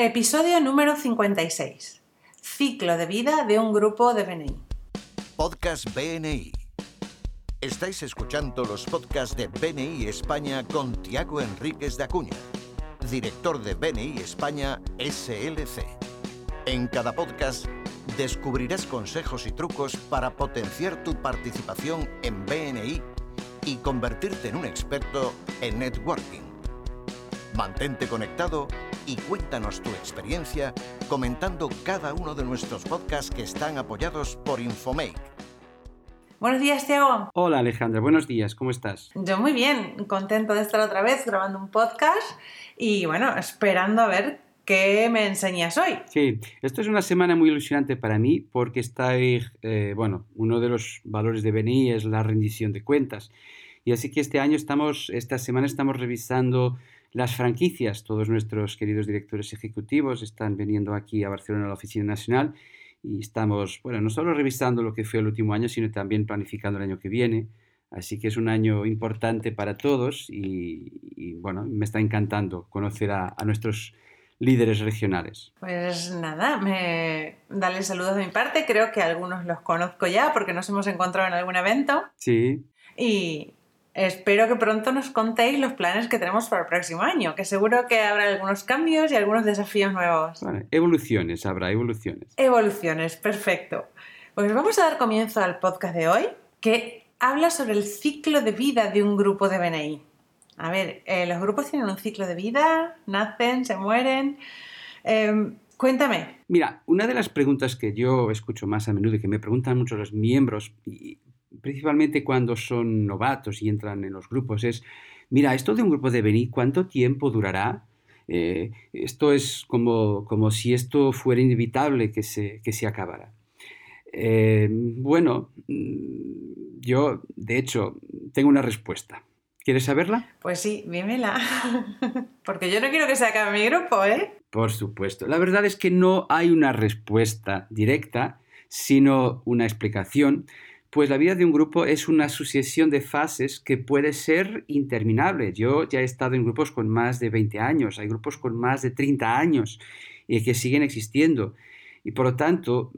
Episodio número 56. Ciclo de vida de un grupo de BNI. Podcast BNI. Estáis escuchando los podcasts de BNI España con Tiago Enríquez de Acuña, director de BNI España SLC. En cada podcast descubrirás consejos y trucos para potenciar tu participación en BNI y convertirte en un experto en networking. Mantente conectado y cuéntanos tu experiencia comentando cada uno de nuestros podcasts que están apoyados por Infomake. Buenos días, Tiago. Hola Alejandra, buenos días, ¿cómo estás? Yo muy bien, contento de estar otra vez grabando un podcast y bueno, esperando a ver qué me enseñas hoy. Sí, esto es una semana muy ilusionante para mí porque está, eh, bueno, uno de los valores de BNI es la rendición de cuentas. Y así que este año estamos, esta semana estamos revisando las franquicias. Todos nuestros queridos directores ejecutivos están viniendo aquí a Barcelona a la Oficina Nacional y estamos, bueno, no solo revisando lo que fue el último año, sino también planificando el año que viene. Así que es un año importante para todos y, bueno, me está encantando conocer a, nuestros líderes regionales. Pues nada, me dale saludos de mi parte. Creo que algunos los conozco ya porque nos hemos encontrado en algún evento. Sí. Y Espero que pronto nos contéis los planes que tenemos para el próximo año, que seguro que habrá algunos cambios y algunos desafíos nuevos. evoluciones, habrá evoluciones. Evoluciones, perfecto. Pues vamos a dar comienzo al podcast de hoy, que habla sobre el ciclo de vida de un grupo de BNI. A ver, eh, los grupos tienen un ciclo de vida, nacen, se mueren. Em, cuéntame. Mira, una de las preguntas que yo escucho más a menudo y que me preguntan mucho los miembros, y principalmente cuando son novatos y entran en los grupos, es, mira, esto de un grupo de BNI, ¿cuánto tiempo durará? Eh, esto es como, como, si esto fuera inevitable que se, que se acabara. Eh, bueno, mm, yo, de hecho, tengo una respuesta. ¿Quieres saberla? Pues sí, dímela. Porque yo no quiero que se acabe mi grupo, ¿eh? Por supuesto. La verdad es que no hay una respuesta directa, sino una explicación pues la vida de un grupo es una sucesión de fases que puede ser interminable. Yo ya he estado en grupos con más de 20 años, hay grupos con más de 30 años y que siguen existiendo. Y por lo tanto,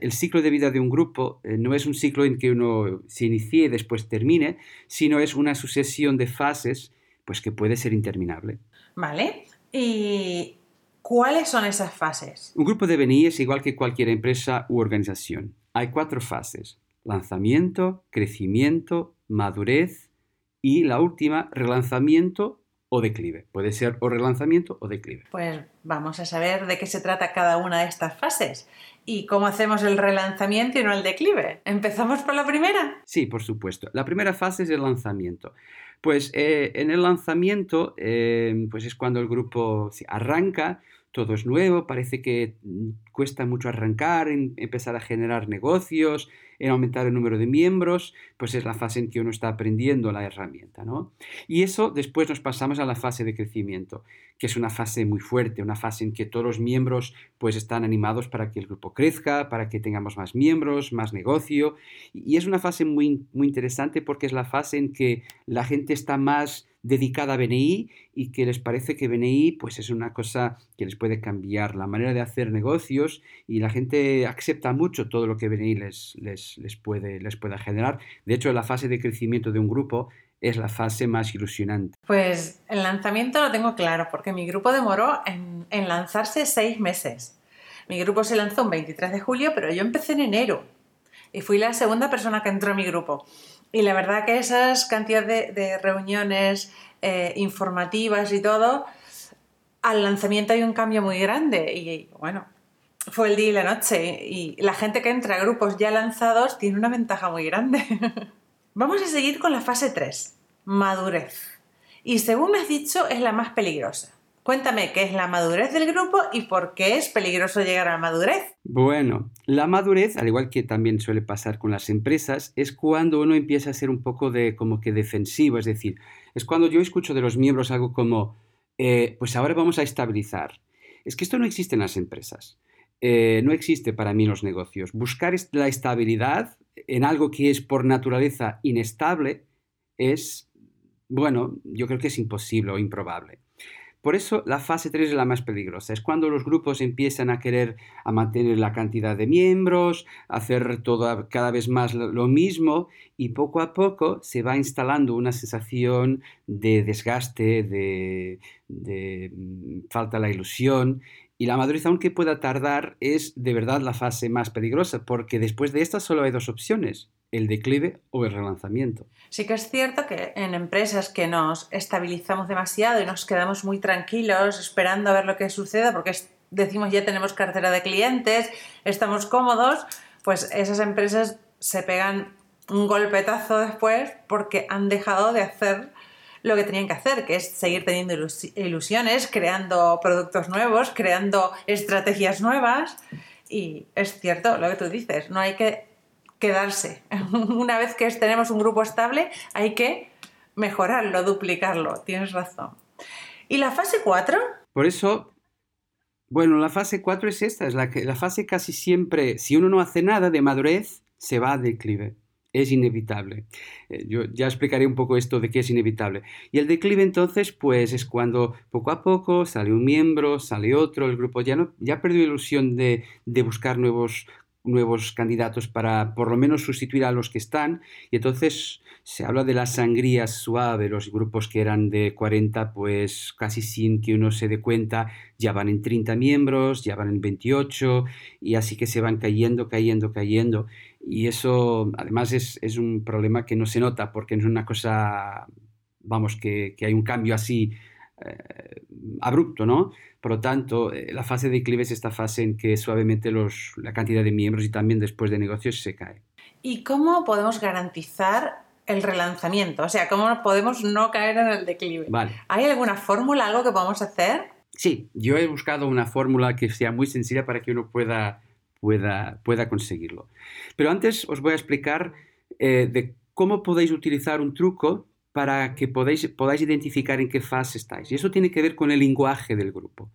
el ciclo de vida de un grupo eh, no es un ciclo en que uno se inicie y después termine, sino es una sucesión de fases pues que puede ser interminable. Vale. ¿Y cuáles son esas fases? Un grupo de BNI es igual que cualquier empresa u organización. Hay cuatro fases lanzamiento, crecimiento, madurez y la última, relanzamiento o declive. Puede ser o relanzamiento o declive. Pues vamos a saber de qué se trata cada una de estas fases y cómo hacemos el relanzamiento y no el declive. ¿Empezamos por la primera? Sí, por supuesto. La primera fase es el lanzamiento. Pues eh, en el lanzamiento eh, pues es cuando el grupo arranca, todo es nuevo, parece que mm, cuesta mucho arrancar, empezar a generar negocios, en aumentar el número de miembros, pues es la fase en que uno está aprendiendo la herramienta, ¿no? Y eso después nos pasamos a la fase de crecimiento, que es una fase muy fuerte, una fase en que todos los miembros pues están animados para que el grupo crezca, para que tengamos más miembros, más negocio, y es una fase muy, muy interesante porque es la fase en que la gente está más dedicada a BNI y que les parece que BNI pues es una cosa que les puede cambiar la manera de hacer negocios y la gente acepta mucho todo lo que BNI les, les, les, puede, les pueda generar. De hecho, la fase de crecimiento de un grupo es la fase más ilusionante. Pues el lanzamiento lo tengo claro porque mi grupo demoró en, en lanzarse seis meses. Mi grupo se lanzó el 23 de julio, pero yo empecé en enero y fui la segunda persona que entró a mi grupo. Y la verdad que esas cantidades de, reuniones eh, informativas y todo, al lanzamiento hay un cambio muy grande. Y bueno, fue el día y la noche. Y la gente que entra a grupos ya lanzados tiene una ventaja muy grande. Vamos a seguir con la fase 3, madurez. Y según me has dicho, es la más peligrosa. Cuéntame qué es la madurez del grupo y por qué es peligroso llegar a la madurez. Bueno, la madurez, al igual que también suele pasar con las empresas, es cuando uno empieza a ser un poco de como que defensivo, es decir, es cuando yo escucho de los miembros algo como, eh, pues ahora vamos a estabilizar. Es que esto no existe en las empresas. Eh, no existe para mí en los negocios. Buscar la estabilidad en algo que es por naturaleza inestable es, bueno, yo creo que es imposible o improbable. Por eso la fase 3 es la más peligrosa. Es cuando los grupos empiezan a querer a mantener la cantidad de miembros, hacer cada vez más lo mismo y poco a poco se va instalando una sensación de desgaste, de, de mm, falta la ilusión y la madurez, aunque pueda tardar, es de verdad la fase más peligrosa, porque después de esta solo hay dos opciones, el declive o el relanzamiento. Sí que es cierto que en empresas que nos estabilizamos demasiado y nos quedamos muy tranquilos esperando a ver lo que suceda, porque decimos ya tenemos cartera de clientes, estamos cómodos, pues esas empresas se pegan un golpetazo después porque han dejado de hacer lo que tenían que hacer, que es seguir teniendo ilusiones, creando productos nuevos, creando estrategias nuevas. Y es cierto lo que tú dices, no hay que quedarse. Una vez que tenemos un grupo estable, hay que mejorarlo, duplicarlo. Tienes razón. ¿Y la fase 4? Por eso, bueno, la fase 4 es esta, es la, que, la fase casi siempre, si uno no hace nada de madurez, se va a declive es inevitable. Eh, yo ya explicaré un poco esto de qué es inevitable. Y el declive entonces, pues es cuando poco a poco sale un miembro, sale otro, el grupo ya, no, ya perdió ilusión de, de buscar nuevos nuevos candidatos para por lo menos sustituir a los que están y entonces se habla de la sangría suave, los grupos que eran de 40 pues casi sin que uno se dé cuenta ya van en 30 miembros, ya van en 28 y así que se van cayendo, cayendo, cayendo y eso además es, un problema que no se nota porque no es una cosa, vamos, que, que hay un cambio así eh, abrupto, ¿no? Por lo tanto, eh, la fase de declive es esta fase en que suavemente los, la cantidad de miembros y también después de negocios se cae. ¿Y cómo podemos garantizar el relanzamiento? O sea, ¿cómo podemos no caer en el declive? ¿Hay alguna fórmula, algo que podamos hacer? Sí, yo he buscado una fórmula que sea muy sencilla para que uno pueda, pueda, pueda conseguirlo. Pero antes os voy a explicar eh, de cómo podéis utilizar un truco para que podáis, podáis identificar en qué fase estáis. Y eso tiene que ver con el lenguaje del grupo.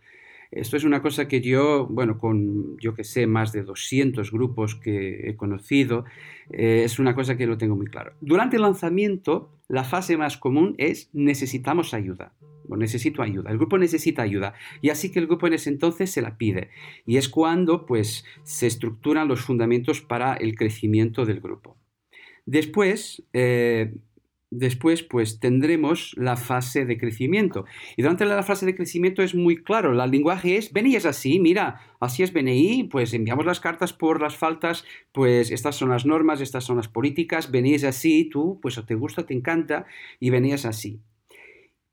Esto es una cosa que yo, bueno, con yo que sé, más de 200 grupos que he conocido, eh, es una cosa que lo tengo muy claro. Durante el lanzamiento, la fase más común es necesitamos ayuda. Necesito ayuda. El grupo necesita ayuda. Y así que el grupo en ese entonces se la pide. Y es cuando pues se estructuran los fundamentos para el crecimiento del grupo. Después, eh, después pues tendremos la fase de crecimiento. Y durante la fase de crecimiento es muy claro, el lenguaje es, BNI es así, mira, así es BNI, pues enviamos las cartas por las faltas, pues estas son las normas, estas son las políticas, BNI es así, tú pues o te gusta, te encanta y BNI es así.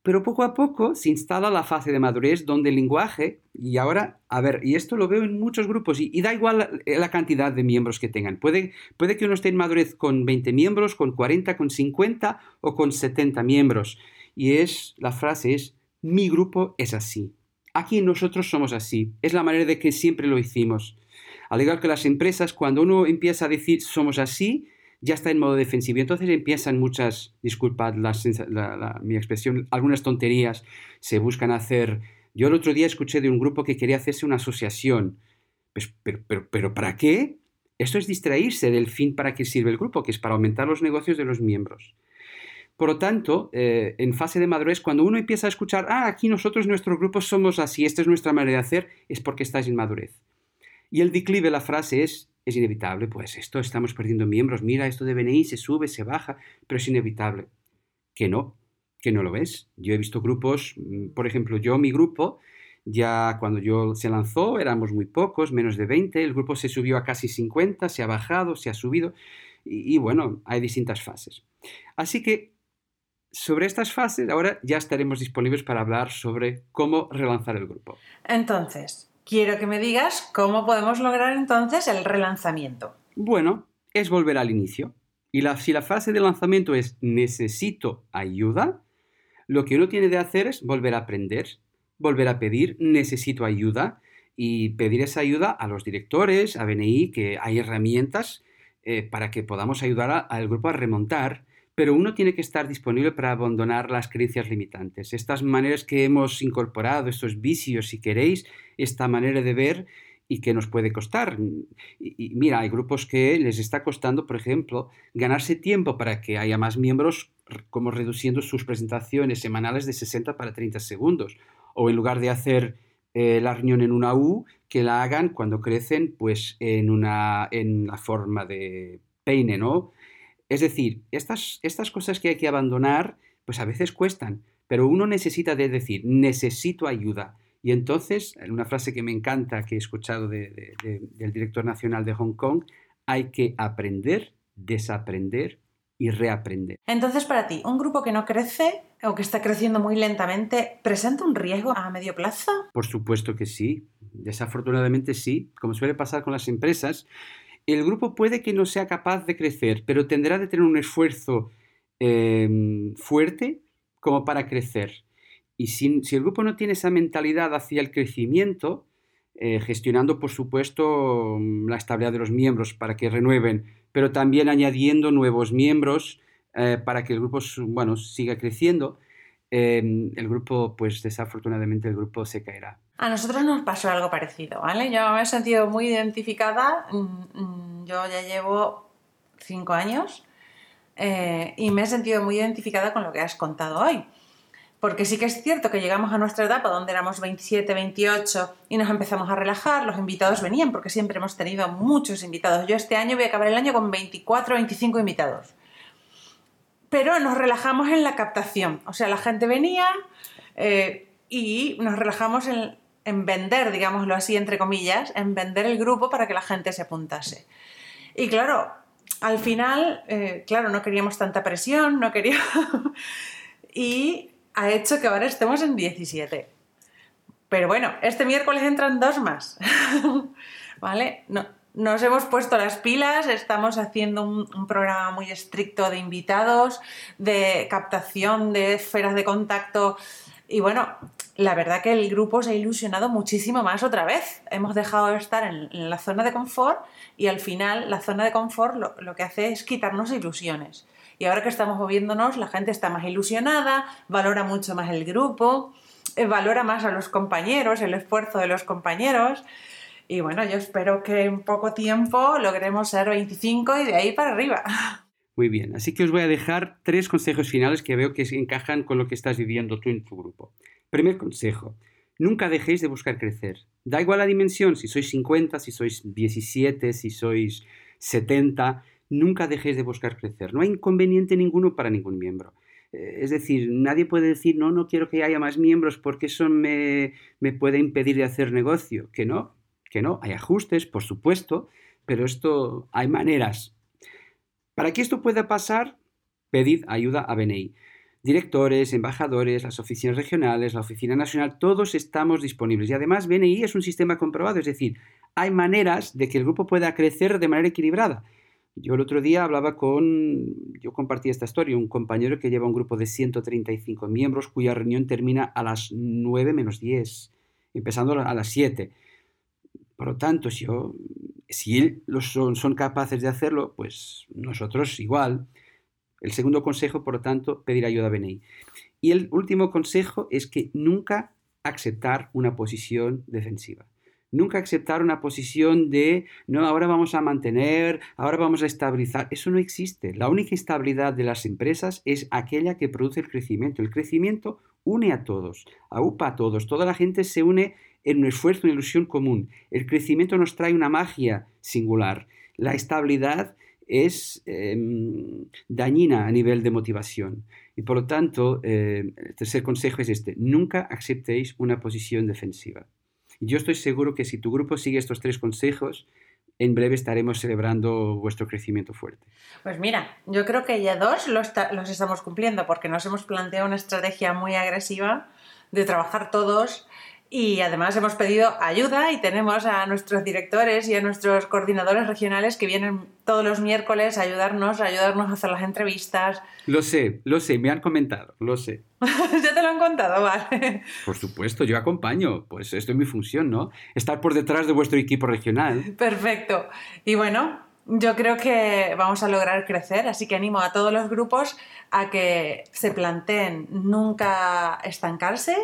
Pero poco a poco se instala la fase de madurez donde el lenguaje, y ahora, a ver, y esto lo veo en muchos grupos, y, da igual la, cantidad de miembros que tengan. Puede, puede que uno esté en madurez con 20 miembros, con 40, con 50 o con 70 miembros. Y es, la frase es, mi grupo es así. Aquí nosotros somos así. Es la manera de que siempre lo hicimos. Al igual que las empresas, cuando uno empieza a decir somos así, ya está en modo defensivo. Entonces empiezan muchas, disculpad mi expresión, algunas tonterías se buscan hacer. Yo el otro día escuché de un grupo que quería hacerse una asociación. Pues, pero, pero, ¿para qué? Esto es distraerse del fin para que sirve el grupo, que es para aumentar los negocios de los miembros. Por lo tanto, eh, en fase de madurez, cuando uno empieza a escuchar, ah, aquí nosotros, nuestro grupo, somos así, esta es nuestra manera de hacer, es porque estáis en madurez. Y el declive, la frase es, es inevitable, pues esto estamos perdiendo miembros, mira, esto de BNI se sube, se baja, pero es inevitable. Que no, que no lo es. Yo he visto grupos, mm, por ejemplo, yo, mi grupo, ya cuando yo se lanzó éramos muy pocos, menos de 20, el grupo se subió a casi 50, se ha bajado, se ha subido, y, y bueno, hay distintas fases. Así que sobre estas fases ahora ya estaremos disponibles para hablar sobre cómo relanzar el grupo. Entonces, Quiero que me digas cómo podemos lograr entonces el relanzamiento. Bueno, es volver al inicio. Y si la fase de lanzamiento es necesito ayuda, lo que uno tiene de hacer es volver a aprender, volver a pedir necesito ayuda y pedir esa ayuda a los directores, a BNI, que hay herramientas eh, para que podamos ayudar al grupo a remontar pero uno tiene que estar disponible para abandonar las creencias limitantes. Estas maneras que hemos incorporado, estos vicios, si queréis, esta manera de ver y que nos puede costar. Y, mira, hay grupos que les está costando, por ejemplo, ganarse tiempo para que haya más miembros, como reduciendo sus presentaciones semanales de 60 para 30 segundos, o en lugar de hacer eh, la reunión en una U, que la hagan cuando crecen pues en, una, en la forma de peine, ¿no? Es decir, estas, estas cosas que hay que abandonar pues a veces cuestan, pero uno necesita de decir, necesito ayuda. Y entonces, en una frase que me encanta, que he escuchado del director nacional de Hong Kong, hay que aprender, desaprender y reaprender. Entonces, para ti, ¿un grupo que no crece o que está creciendo muy lentamente presenta un riesgo a medio plazo? Por supuesto que sí. Desafortunadamente sí. Como suele pasar con las empresas, el grupo puede que no sea capaz de crecer, pero tendrá de tener un esfuerzo em, fuerte como para crecer. Y si, el grupo no tiene esa mentalidad hacia el crecimiento, eh, gestionando, por supuesto, la estabilidad de los miembros para que renueven, pero también añadiendo nuevos miembros eh, para que el grupo bueno, siga creciendo, em, el grupo, pues desafortunadamente, el grupo se caerá. A nosotros nos pasó algo parecido, ¿vale? Yo me he sentido muy identificada, mm, mm, yo ya llevo cinco años eh, y me he sentido muy identificada con lo que has contado hoy. Porque sí que es cierto que llegamos a nuestra etapa donde éramos 27, 28 y nos empezamos a relajar, los invitados venían porque siempre hemos tenido muchos invitados. Yo este año voy a acabar el año con 24, 25 invitados. Pero nos relajamos en la captación, o sea, la gente venía eh, y nos relajamos en, vender, digámoslo así, entre comillas, en vender el grupo para que la gente se apuntase. Y claro, al final, eh, claro, no queríamos tanta presión, no queríamos... y ha hecho que ahora estemos en 17. Pero bueno, este miércoles entran dos más. ¿Vale? No, nos hemos puesto las pilas, estamos haciendo un, programa muy estricto de invitados, de captación de esferas de contacto. Y bueno, la verdad que el grupo se ha ilusionado muchísimo más otra vez. Hemos dejado de estar en, la zona de confort y al final la zona de confort lo que hace es quitarnos ilusiones. Y ahora que estamos moviéndonos, la gente está más ilusionada, valora mucho más el grupo, eh, valora más a los compañeros, el esfuerzo de los compañeros. Y bueno, yo espero que en poco tiempo logremos ser 25 y de ahí para arriba. Muy bien, así que os voy a dejar tres consejos finales que veo que encajan con lo que estás viviendo tú en tu grupo. Primer consejo, nunca dejéis de buscar crecer. Da igual la dimensión, si sois 50, si sois 17, si sois 70, nunca dejéis de buscar crecer. No hay inconveniente ninguno para ningún miembro. Eh, es decir, nadie puede decir, no, no quiero que haya más miembros porque eso me, me puede impedir de hacer negocio. Que no, que no. Hay ajustes, por supuesto, pero esto hay maneras. Para que esto pueda pasar, pedid ayuda a BNI. Directores, embajadores, las oficinas regionales, la oficina nacional, todos estamos disponibles. Y además BNI es un sistema comprobado, es decir, hay maneras de que el grupo pueda crecer de manera equilibrada. Yo el otro día hablaba con, yo compartí esta historia, un compañero que lleva un grupo de 135 miembros cuya reunión termina a las 9 menos 10, empezando a las 7. Por lo tanto, si, yo, si son capaces de hacerlo, pues nosotros igual. El segundo consejo, por lo tanto, pedir ayuda a BNI. Y el último consejo es que nunca aceptar una posición defensiva. Nunca aceptar una posición de, no, ahora vamos a mantener, ahora vamos a estabilizar. Eso no existe. La única estabilidad de las empresas es aquella que produce el crecimiento. El crecimiento une a todos, aupa a todos. Toda la gente se une en un esfuerzo, una ilusión común. El crecimiento nos trae una magia singular. La estabilidad es em, dañina a nivel de motivación. Y por lo tanto, eh, el tercer consejo es este, nunca aceptéis una posición defensiva. Yo estoy seguro que si tu grupo sigue estos tres consejos, en breve estaremos celebrando vuestro crecimiento fuerte. Pues mira, yo creo que ya dos los, los estamos cumpliendo porque nos hemos planteado una estrategia muy agresiva de trabajar todos y además hemos pedido ayuda y tenemos a nuestros directores y a nuestros coordinadores regionales que vienen todos los miércoles a ayudarnos, a ayudarnos a hacer las entrevistas. Lo sé, lo sé, me han comentado, lo sé. ya te lo han contado, vale. Por supuesto, yo acompaño, pues esto es mi función, ¿no? Estar por detrás de vuestro equipo regional. Perfecto. Y bueno, yo creo que vamos a lograr crecer, así que animo a todos los grupos a que se planteen nunca estancarse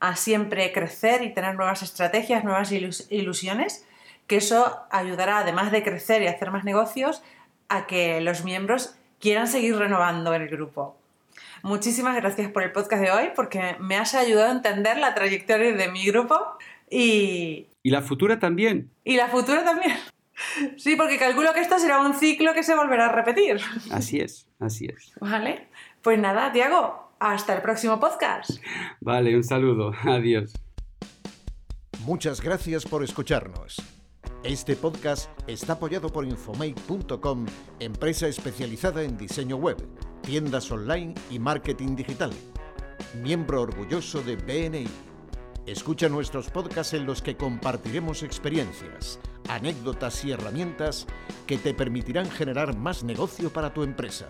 a siempre crecer y tener nuevas estrategias, nuevas ilusiones, que eso ayudará, además de crecer y hacer más negocios, a que los miembros quieran seguir renovando el grupo. muchísimas gracias por el podcast de hoy porque me has ayudado a entender la trayectoria de mi grupo y... Y la futura también. Y la futura también. Sí, porque calculo que esto será un ciclo que se volverá a repetir. Así es, así es. Vale. Pues nada, Tiago, hasta el próximo podcast. Vale, un saludo. Adiós. Muchas gracias por escucharnos. Este podcast está apoyado por Infomake.com, empresa especializada en diseño web, tiendas online y marketing digital. Miembro orgulloso de BNI. Escucha nuestros podcasts en los que compartiremos experiencias, anécdotas y herramientas que te permitirán generar más negocio para tu empresa.